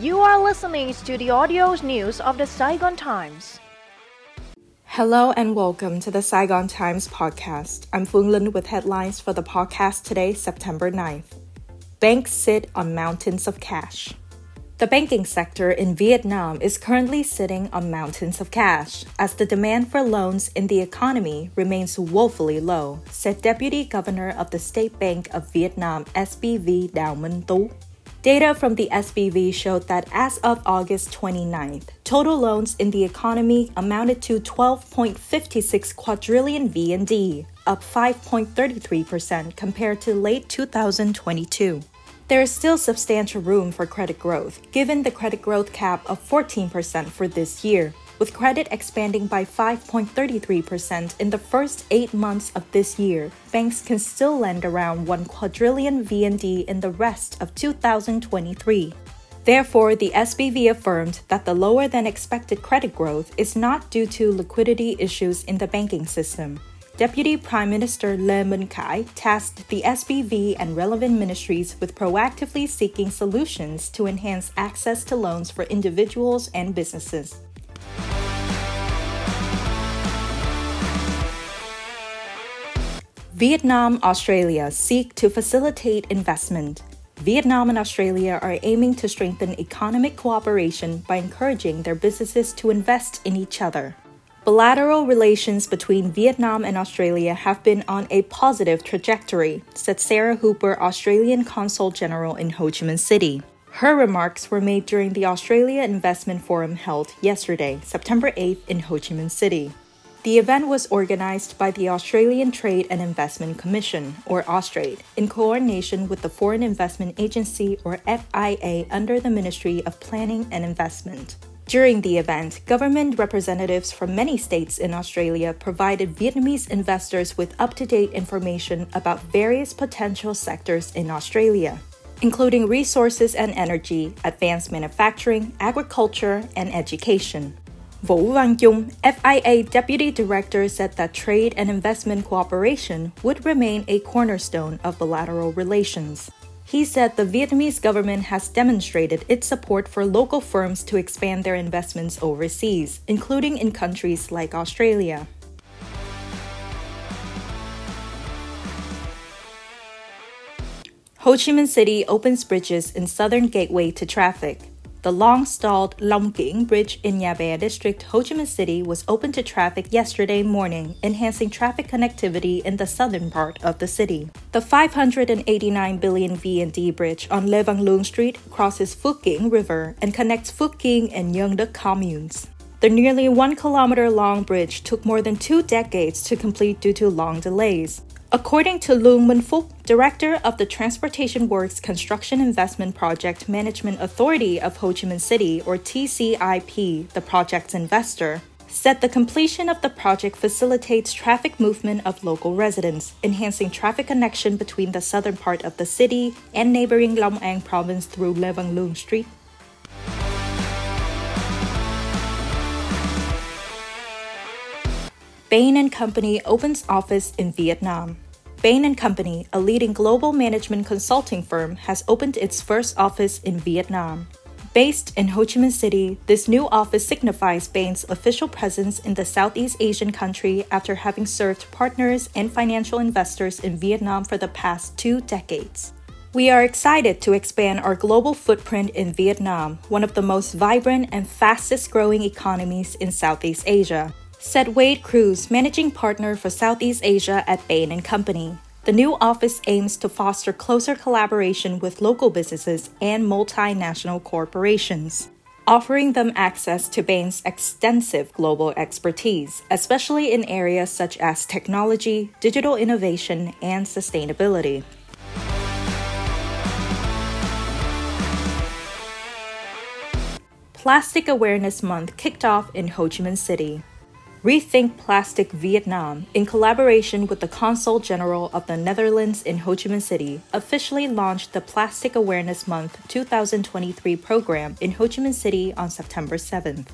You are listening to the audio news of the Saigon Times. Hello and welcome to the Saigon Times podcast. I'm Fung Lin with headlines for the podcast today, September 9th. Banks sit on mountains of cash. The banking sector in Vietnam is currently sitting on mountains of cash as the demand for loans in the economy remains woefully low, said Deputy Governor of the State Bank of Vietnam, SBV Đào Minh Tú. Data from the SBV showed that as of August 29th, total loans in the economy amounted to 12.56 quadrillion VND, up 5.33% compared to late 2022. There is still substantial room for credit growth, given the credit growth cap of 14% for this year, with credit expanding by 5.33% in the first eight months of this year. Banks can still lend around 1 quadrillion VND in the rest of 2023. Therefore, the SBV affirmed that the lower than expected credit growth is not due to liquidity issues in the banking system. Deputy Prime Minister Lê Minh Khái tasked the SBV and relevant ministries with proactively seeking solutions to enhance access to loans for individuals and businesses. Vietnam Australia seek to facilitate investment. Vietnam and Australia are aiming to strengthen economic cooperation by encouraging their businesses to invest in each other. Bilateral relations between Vietnam and Australia have been on a positive trajectory, said Sarah Hooper, Australian Consul General in Ho Chi Minh City. Her remarks were made during the Australia Investment Forum held yesterday, September 8th, in Ho Chi Minh City. The event was organized by the Australian Trade and Investment Commission, or Austrade, in coordination with the Foreign Investment Agency, or FIA, under the Ministry of Planning and Investment. During the event, government representatives from many states in Australia provided Vietnamese investors with up to date information about various potential sectors in Australia, including resources and energy, advanced manufacturing, agriculture, and education. Vũ Văn Chung, FIA Deputy Director, said that trade and investment cooperation would remain a cornerstone of bilateral relations. He said the Vietnamese government has demonstrated its support for local firms to expand their investments overseas, including in countries like Australia. Ho Chi Minh City opens bridges in southern gateway to traffic. The long-stalled Long Kieng Bridge in Be District, Ho Chi Minh City was open to traffic yesterday morning, enhancing traffic connectivity in the southern part of the city. The 589 billion VND bridge on Le Van Luong Street crosses Phuc Kinh River and connects Phuoc Kien and Đức communes. The nearly one kilometer long bridge took more than two decades to complete due to long delays. According to Minh Phuc, director of the Transportation Works Construction Investment Project Management Authority of Ho Chi Minh City, or TCIP, the project's investor, said the completion of the project facilitates traffic movement of local residents, enhancing traffic connection between the southern part of the city and neighboring Long An province through Le Van Luong Street. Bain & Company opens office in Vietnam. Bain & Company, a leading global management consulting firm, has opened its first office in Vietnam. Based in Ho Chi Minh City, this new office signifies Bain's official presence in the Southeast Asian country after having served partners and financial investors in Vietnam for the past two decades. We are excited to expand our global footprint in Vietnam, one of the most vibrant and fastest growing economies in Southeast Asia said Wade Cruz, managing partner for Southeast Asia at Bain & Company. The new office aims to foster closer collaboration with local businesses and multinational corporations, offering them access to Bain's extensive global expertise, especially in areas such as technology, digital innovation, and sustainability. Plastic Awareness Month kicked off in Ho Chi Minh City. Rethink Plastic Vietnam, in collaboration with the Consul General of the Netherlands in Ho Chi Minh City, officially launched the Plastic Awareness Month 2023 program in Ho Chi Minh City on September 7th.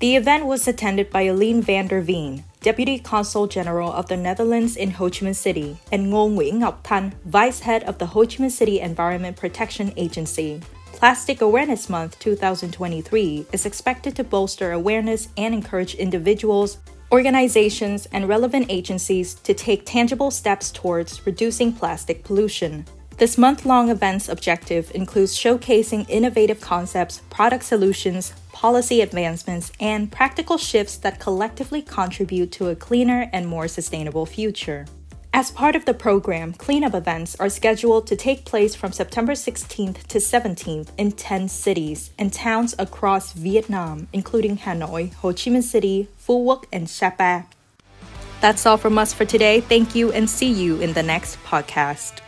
The event was attended by Aline van der Veen, Deputy Consul General of the Netherlands in Ho Chi Minh City, and Ngo Nguyen Ngọc Thanh, Vice Head of the Ho Chi Minh City Environment Protection Agency. Plastic Awareness Month 2023 is expected to bolster awareness and encourage individuals, organizations, and relevant agencies to take tangible steps towards reducing plastic pollution. This month long event's objective includes showcasing innovative concepts, product solutions, policy advancements, and practical shifts that collectively contribute to a cleaner and more sustainable future. As part of the program, cleanup events are scheduled to take place from September 16th to 17th in 10 cities and towns across Vietnam, including Hanoi, Ho Chi Minh City, Phu Quoc, and Sapa. That's all from us for today. Thank you and see you in the next podcast.